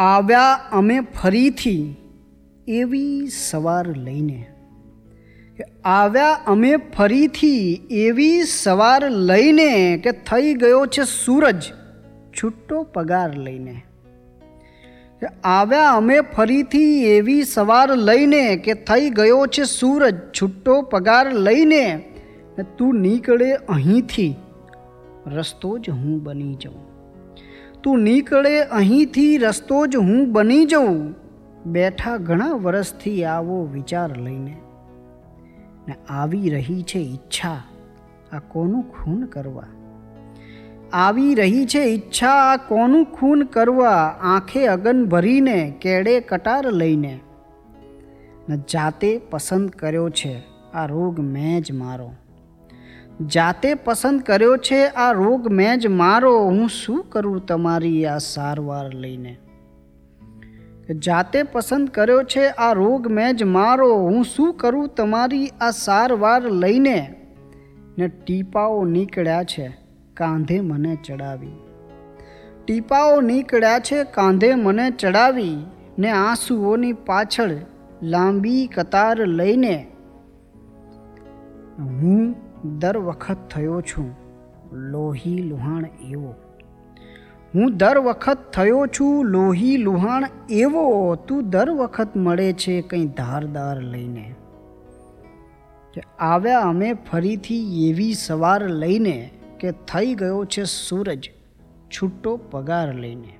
આવ્યા અમે ફરીથી એવી સવાર લઈને. આવ્યા અમે ફરીથી એવી સવાર લઈને કે થઈ ગયો છે સૂરજ, છૂટો પગાર લઈને. આવ્યા અમે ફરીથી એવી સવાર લઈને કે થઈ ગયો છે સૂરજ, છૂટો પગાર લઈને તું નીકળે અહીંથી. રસ્તો જ હું બની જાઉં. તું નીકળે અહીંથી રસ્તો જ હું બની જાઉં. બેઠા ઘણા વર્ષથી આવો વિચાર લઈને. ને આવી રહી છે ઈચ્છા આ કોનું ખૂન કરવા? આવી રહી છે ઈચ્છા આ કોનું ખૂન કરવા? આંખે અગન ભરીને કેડે કટાર લઈને. ને જાતે પસંદ કર્યો છે, આ રોગ મેં જ મારો. જાતે પસંદ કર્યો છે આ રોગ, મેં જ મારો. હું શું કરું તમારી આ સારવાર લઈને? જાતે પસંદ કર્યો છે આ રોગ, મેં જ મારો. હું શું કરું તમારી આ સારવાર લઈને? ને ટીપાઓ નીકળ્યા છે, કાંધે મને ચડાવી. ટીપાઓ નીકળ્યા છે, કાંધે મને ચડાવી ને આંસુઓની પાછળ લાંબી કતાર લઈને હું દર વખત થયો છું. લોહી લુહાણ એવો. હું દર વખત થયો છું, લોહી લુહાણ એવો. તું દર વખત મળે છે કંઈ ધારદાર લઈને. કે આવ્યા અમે ફરીથી એવી સવાર લઈને કે થઈ ગયો છે સૂરજ, છૂટો પગાર લઈને.